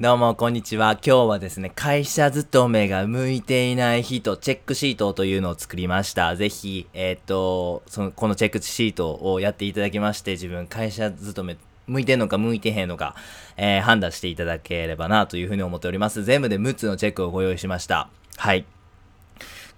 どうも、こんにちは。今日はですね、会社勤めが向いていない人、チェックシートというのを作りました。ぜひ、えっ、と、その、このチェックシートをやっていただきまして、自分、会社勤め、向いてんのか向いてへんのか、えー、判断していただければなというふうに思っております。全部で6つのチェックをご用意しました。はい。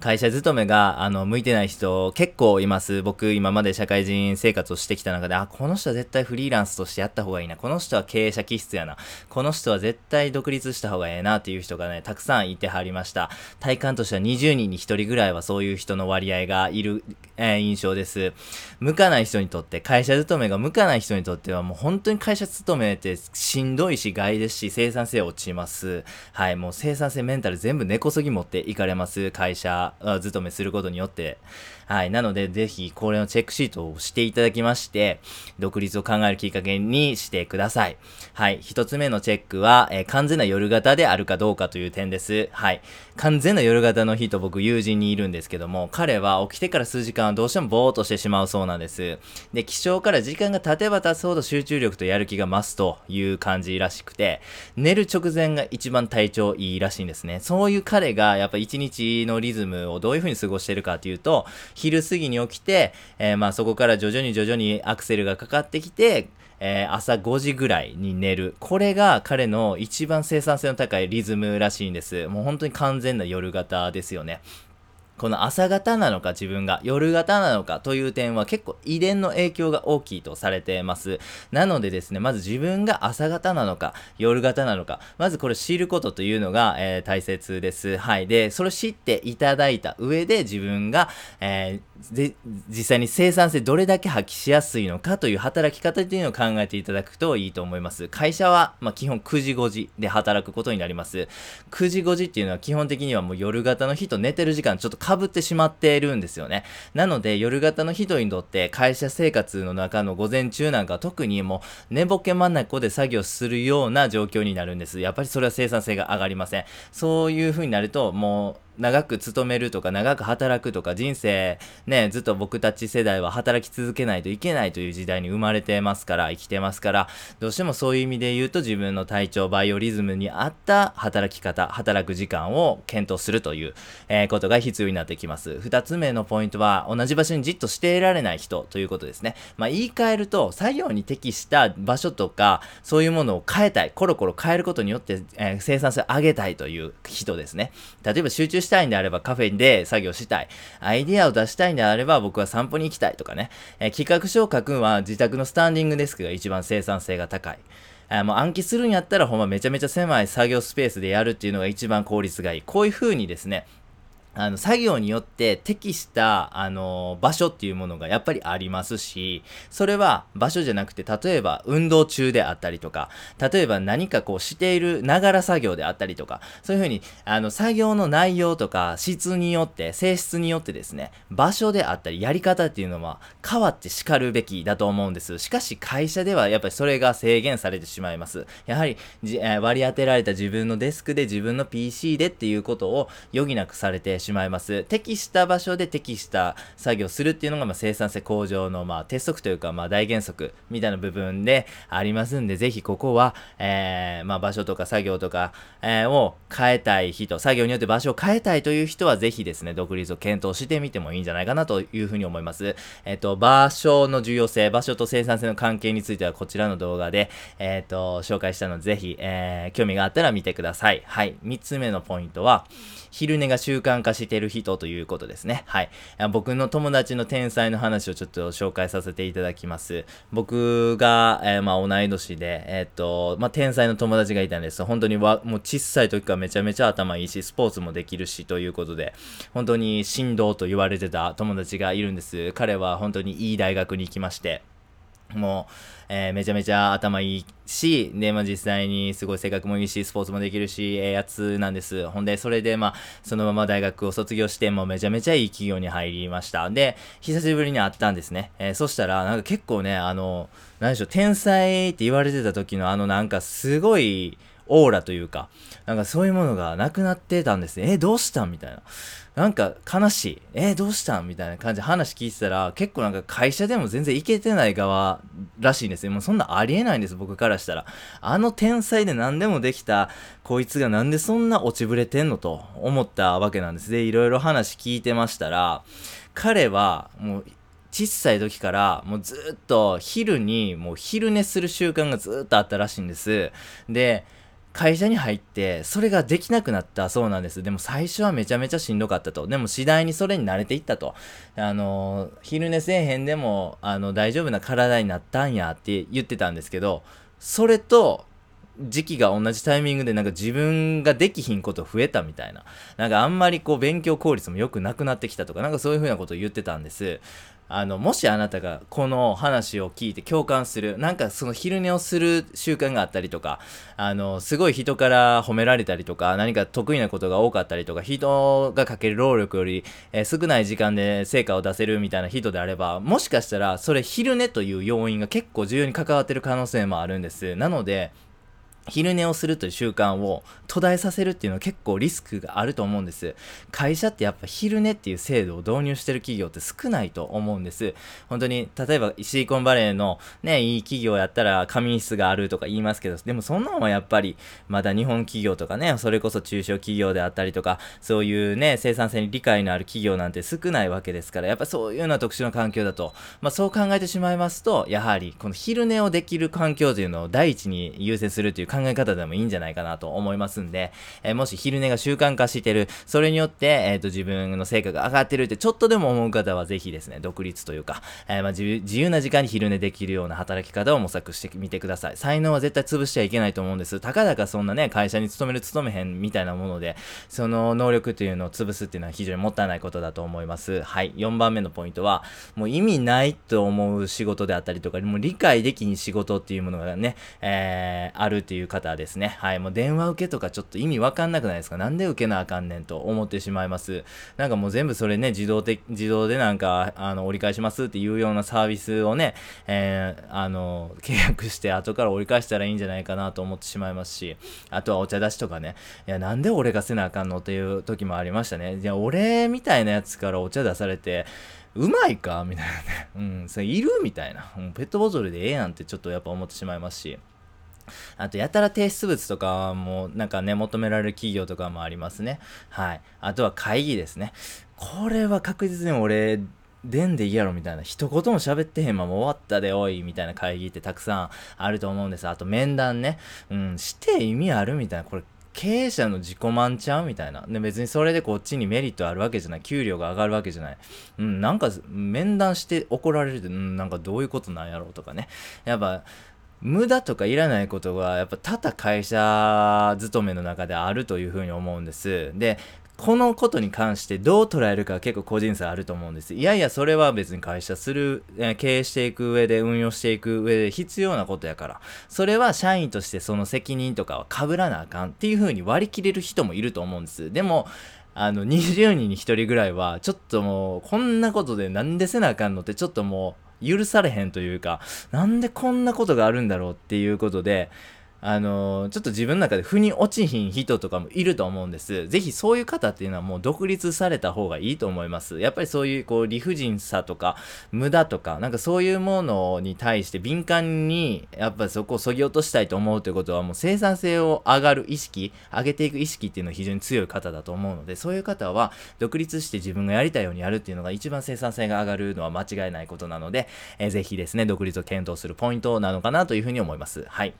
会社勤めが、あの、向いてない人結構います。僕、今まで社会人生活をしてきた中で、あ、この人は絶対フリーランスとしてやった方がいいな。この人は経営者気質やな。この人は絶対独立した方がええなっていう人がね、たくさんいてはりました。体感としては20人に1人ぐらいはそういう人の割合がいる、えー、印象です。向かない人にとって、会社勤めが向かない人にとっては、もう本当に会社勤めってしんどいし、害ですし、生産性落ちます。はい、もう生産性メンタル全部根こそぎ持っていかれます。会社勤めすることによって、はい。なので、ぜひ、これのチェックシートをしていただきまして、独立を考えるきっかけにしてください。はい。一つ目のチェックは、えー、完全な夜型であるかどうかという点です。はい。完全な夜型の人、僕、友人にいるんですけども、彼は起きてから数時間どうしてもぼーっとしてしまうそうなんです。で、起床から時間が経てば経つほど集中力とやる気が増すという感じらしくて、寝る直前が一番体調いいらしいんですね。そういう彼が、やっぱ一日のリズムをどういう風に過ごしてるかというと、昼過ぎに起きて、えー、まあそこから徐々に徐々にアクセルがかかってきて、えー、朝5時ぐらいに寝る。これが彼の一番生産性の高いリズムらしいんです。もう本当に完全な夜型ですよね。この朝型なのか自分が夜型なのかという点は結構遺伝の影響が大きいとされています。なのでですね、まず自分が朝型なのか夜型なのか、まずこれ知ることというのが、えー、大切です。はい。で、それを知っていただいた上で自分が、えー、で、実際に生産性どれだけ発揮しやすいのかという働き方というのを考えていただくといいと思います。会社は、まあ、基本9時5時で働くことになります。9時5時っていうのは基本的にはもう夜型の人寝てる時間ちょっと被ってしまっているんですよね。なので、夜型の人にとって会社生活の中の午前中なんか特にもう寝ぼけまなこで作業するような状況になるんです。やっぱりそれは生産性が上がりません。そういう風になると、もう、長く勤めるとか長く働くとか人生ねずっと僕たち世代は働き続けないといけないという時代に生まれてますから生きてますからどうしてもそういう意味で言うと自分の体調バイオリズムに合った働き方働く時間を検討するという、えー、ことが必要になってきます。2つ目のポイントは同じ場所にじっとしていられない人ということですね。まあ言い換えると作業に適した場所とかそういうものを変えたいコロコロ変えることによって、えー、生産性を上げたいという人ですね。例えば集中したいんであればカフェで作業したい。アイディアを出したいんであれば僕は散歩に行きたいとかね。えー、企画書を書くのは自宅のスタンディングデスクが一番生産性が高い。あもう暗記するんやったらほんまめちゃめちゃ狭い作業スペースでやるっていうのが一番効率がいい。こういう風にですね、あの、作業によって適した、あの、場所っていうものがやっぱりありますし、それは場所じゃなくて、例えば運動中であったりとか、例えば何かこうしているながら作業であったりとか、そういうふうに、あの、作業の内容とか質によって、性質によってですね、場所であったりやり方っていうのは変わって叱るべきだと思うんです。しかし会社ではやっぱりそれが制限されてしまいます。やはり、え割り当てられた自分のデスクで自分の PC でっていうことを余儀なくされてしまいます。適した場所で適した作業するっていうのが、まあ、生産性向上の、まあ、鉄則というか、まあ、大原則みたいな部分でありますんで、ぜひここは、えー、まあ、場所とか作業とか、えー、を変えたい人、作業によって場所を変えたいという人は、ぜひですね、独立を検討してみてもいいんじゃないかなというふうに思います。えっ、ー、と、場所の重要性、場所と生産性の関係については、こちらの動画で、えっ、と、紹介したので、ぜひ、え興味があったら見てください。はい。3つ目のポイントは、昼寝が習慣化してる人ということですね。はい。僕の友達の天才の話をちょっと紹介させていただきます。僕が、えー、まあ、同い年で、えー、っと、まあ、天才の友達がいたんです。本当にわ、もう小さい時からめちゃめちゃ頭いいし、スポーツもできるしということで、本当に振動と言われてた友達がいるんです。彼は本当にいい大学に行きまして、もう、えー、めちゃめちゃ頭いいし、で、まあ、実際にすごい性格もいいし、スポーツもできるし、ええー、やつなんです。ほんで、それで、まあ、そのまま大学を卒業して、もうめちゃめちゃいい企業に入りました。で、久しぶりに会ったんですね。えー、そしたら、なんか結構ね、あの、何でしょう、天才って言われてた時のあのなんかすごい、オーラというか、なんかそういうものがなくなってたんですね。え、どうしたんみたいな。なんか悲しい。えどうしたんみたいな感じで話聞いてたら、結構なんか会社でも全然いけてない側らしいんですよ。もうそんなありえないんです、僕からしたら。あの天才で何でもできたこいつがなんでそんな落ちぶれてんのと思ったわけなんです。で、いろいろ話聞いてましたら、彼はもう小さい時からもうずっと昼にもう昼寝する習慣がずっとあったらしいんです。で、会社に入ってそれができなくなったそうなんです。でも最初はめちゃめちゃしんどかったと。でも次第にそれに慣れていったと。あの、昼寝せえへんでもあの大丈夫な体になったんやって言ってたんですけど、それと時期が同じタイミングでなんか自分ができひんこと増えたみたいな。なんかあんまりこう勉強効率も良くなくなってきたとか、なんかそういう風なことを言ってたんです。あの、もしあなたがこの話を聞いて共感する、なんかその昼寝をする習慣があったりとか、あの、すごい人から褒められたりとか、何か得意なことが多かったりとか、人がかける労力より、えー、少ない時間で成果を出せるみたいな人であれば、もしかしたらそれ昼寝という要因が結構重要に関わってる可能性もあるんです。なので、昼寝をするという習慣を途絶えさせるっていうのは結構リスクがあると思うんです。会社ってやっぱ昼寝っていう制度を導入してる企業って少ないと思うんです。本当に、例えばシリコンバレーのね、いい企業やったら仮眠室があるとか言いますけど、でもそんなのはやっぱりまだ日本企業とかね、それこそ中小企業であったりとか、そういうね、生産性に理解のある企業なんて少ないわけですから、やっぱそういうような特殊な環境だと、まあそう考えてしまいますと、やはりこの昼寝をできる環境というのを第一に優先するという考え方でもいいんじゃないかなと思いますんで、えー、もし昼寝が習慣化してる、それによって、えっ、ー、と、自分の成果が上がってるってちょっとでも思う方はぜひですね、独立というか、えー、まあ、自由な時間に昼寝できるような働き方を模索してみてください。才能は絶対潰しちゃいけないと思うんです。たかだかそんなね、会社に勤める勤めへんみたいなもので、その能力というのを潰すっていうのは非常にもったいないことだと思います。はい。4番目のポイントは、もう意味ないと思う仕事であったりとか、もう理解できに仕事っていうものがね、えー、あるっていうう方はですね、はい、もう電話受けとかちょっと意味わかんなくないですか？なんで受けなあかんねんと思ってしまいます。なんかもう全部それね、自動的、自動でなんか、あの、折り返しますっていうようなサービスをね、えー、あの、契約して後から折り返したらいいんじゃないかなと思ってしまいますし、あとはお茶出しとかね、いや、なんで俺がせなあかんのっていう時もありましたね。じゃあ、俺みたいなやつからお茶出されて、うまいか？みたいなね。うん、それいる？みたいな。う。ペットボトルでええやんってちょっとやっぱ思ってしまいますし。あと、やたら提出物とかも、なんかね、求められる企業とかもありますね。はい。あとは会議ですね。これは確実に俺、でんでいいやろみたいな。一言も喋ってへんまま終わったでおいみたいな会議ってたくさんあると思うんです。あと面談ね。うん、して意味あるみたいな。これ経営者の自己満ちゃうみたいな。で、別にそれでこっちにメリットあるわけじゃない。給料が上がるわけじゃない。うん、なんか面談して怒られるって、うん、なんかどういうことなんやろうとかね。やっぱ、無駄とかいらないことがやっぱ多々会社勤めの中であるというふうに思うんです。で、このことに関してどう捉えるか結構個人差あると思うんです。いやいや、それは別に会社する、経営していく上で、運用していく上で必要なことやから、それは社員としてその責任とかは被らなあかんっていう風に割り切れる人もいると思うんです。でも、あの、20人に1人ぐらいは、ちょっともう、こんなことでなんでせなあかんのって、ちょっともう、許されへんというか、なんでこんなことがあるんだろうっていうことで、あの、ちょっと自分の中で腑に落ちひん人とかもいると思うんです。ぜひそういう方っていうのはもう独立された方がいいと思います。やっぱりそういうこう理不尽さとか無駄とか、なんかそういうものに対して敏感にやっぱりそこを削ぎ落としたいと思うということはもう生産性を上がる意識、上げていく意識っていうのは非常に強い方だと思うので、そういう方は独立して自分がやりたいようにやるっていうのが一番生産性が上がるのは間違いないことなので、えー、ぜひですね、独立を検討するポイントなのかなというふうに思います。はい。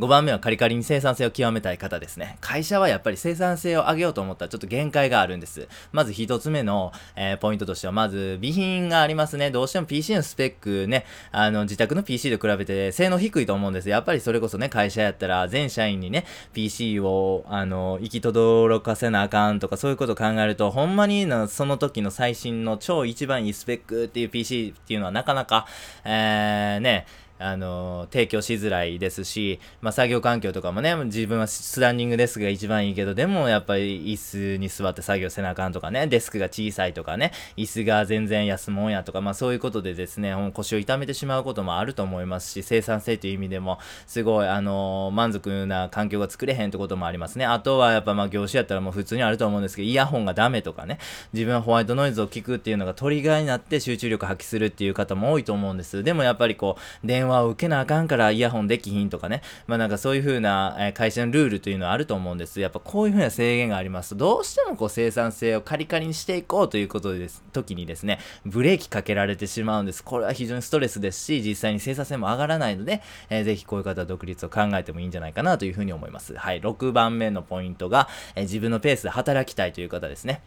5番目はカリカリに生産性を極めたい方ですね。会社はやっぱり生産性を上げようと思ったらちょっと限界があるんです。まず1つ目の、えー、ポイントとしては、まず備品がありますね。どうしても PC のスペックね、あの、自宅の PC と比べて性能低いと思うんです。やっぱりそれこそね、会社やったら全社員にね、PC を、あの、行き届かせなあかんとかそういうことを考えると、ほんまにその時の最新の超一番いいスペックっていう PC っていうのはなかなか、えー、ね、あの提供しづらいですし、まあ、作業環境とかもね、自分はスタンディングデスクが一番いいけど、でもやっぱり椅子に座って作業せなあかんとかね、デスクが小さいとかね、椅子が全然安もんやとか、まあそういうことでですね、腰を痛めてしまうこともあると思いますし、生産性という意味でも、すごい、あの満足な環境が作れへんってこともありますね。あとはやっぱまあ業種やったらもう普通にあると思うんですけど、イヤホンがダメとかね、自分はホワイトノイズを聞くっていうのがトリガーになって集中力発揮するっていう方も多いと思うんです。でもやっぱりこう、電話を受けなあかんからイヤホンできひんとかね、まあなんかそういう風な、え会社のルールというのはあると思うんです。やっぱこういう風な制限がありますと、どうしてもこう生産性をカリカリにしていこうということです、時にですね、ブレーキかけられてしまうんです。これは非常にストレスですし、実際に生産性も上がらないので、えー、ぜひこういう方は独立を考えてもいいんじゃないかなという風に思います。はい、6番目のポイントが、えー、自分のペースで働きたいという方ですね。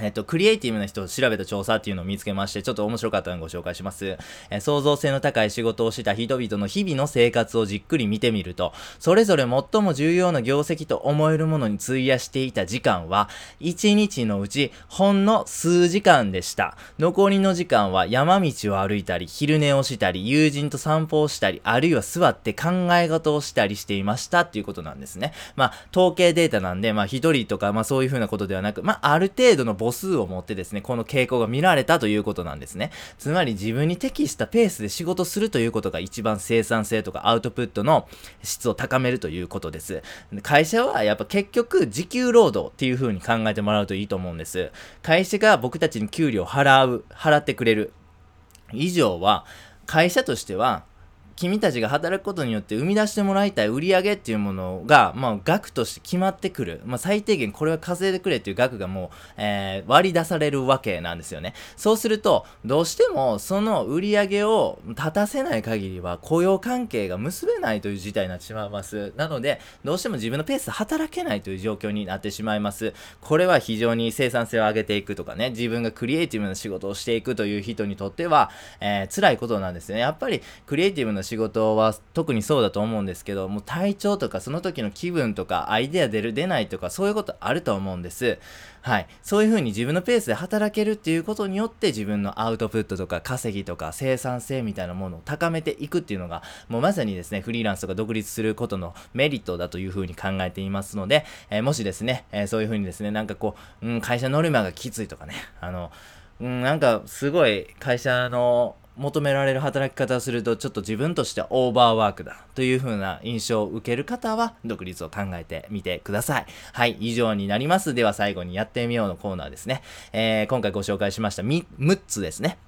えっと、クリエイティブな人を調べた調査っていうのを見つけまして、ちょっと面白かったのでご紹介します。え創造性の高い仕事をした人々の日々の生活をじっくり見てみると、それぞれ最も重要な業績と思えるものに費やしていた時間は、1日のうちほんの数時間でした。残りの時間は山道を歩いたり、昼寝をしたり、友人と散歩をしたり、あるいは座って考え事をしたりしていましたっていうことなんですね。まあ、統計データなんで、まあ、一人とか、まあ、そういうふうなことではなく、まあ、ある程度の母数を持ってですね、この傾向が見られたということなんですね。つまり自分に適したペースで仕事するということが一番生産性とかアウトプットの質を高めるということです。会社はやっぱ結局時給労働っていう風に考えてもらうといいと思うんです。会社が僕たちに給料を払う、払ってくれる以上は、会社としては君たちが働くことによって生み出してもらいたい売り上げっていうものが、まあ、額として決まってくる。まあ、最低限これは稼いでくれっていう額がもう、えー、割り出されるわけなんですよね。そうすると、どうしてもその売り上げを立たせない限りは雇用関係が結べないという事態になってしまいます。なので、どうしても自分のペースで働けないという状況になってしまいます。これは非常に生産性を上げていくとかね、自分がクリエイティブな仕事をしていくという人にとっては、えー、辛いことなんですよね。やっぱりクリエイティブな仕事は特にそうだと思うんですけど、もう体調とかその時の気分とかアイデア出る出ないとかそういうことあると思うんです。はい。そういう風に自分のペースで働けるっていうことによって自分のアウトプットとか稼ぎとか生産性みたいなものを高めていくっていうのが、もうまさにですね、フリーランスとか独立することのメリットだという風に考えていますので、えー、もしですね、えー、そういう風にですね、なんかこう、うん、会社ノルマがきついとかね、あの、うん、なんかすごい会社の求められる働き方をするとちょっと自分としてはオーバーワークだという風な印象を受ける方は独立を考えてみてください。はい、以上になります。では最後にやってみようのコーナーですね。えー、今回ご紹介しました6つですね。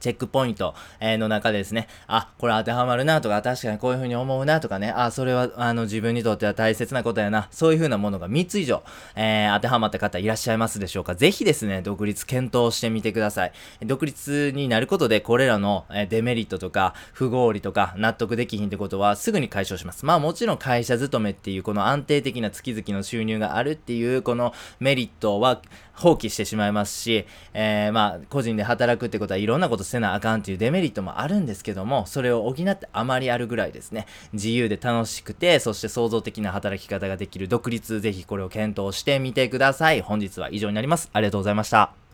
チェックポイント、えの中でですね、あ、これ当てはまるなとか、確かにこういう風に思うなとかね、あ、それはあの自分にとっては大切なことやな、そういう風なものが3つ以上、えー、当てはまった方いらっしゃいますでしょうかぜひですね、独立検討してみてください。独立になることで、これらの、デメリットとか、不合理とか、納得できひんってことはすぐに解消します。まあもちろん会社勤めっていう、この安定的な月々の収入があるっていう、このメリットは放棄してしまいますし、えー、まあ個人で働くってことはいろんなことせなあかんっていうデメリットもあるんですけども、それを補ってあまりあるぐらいですね、自由で楽しくて、そして創造的な働き方ができる独立、ぜひこれを検討してみてください。本日は以上になります。ありがとうございました。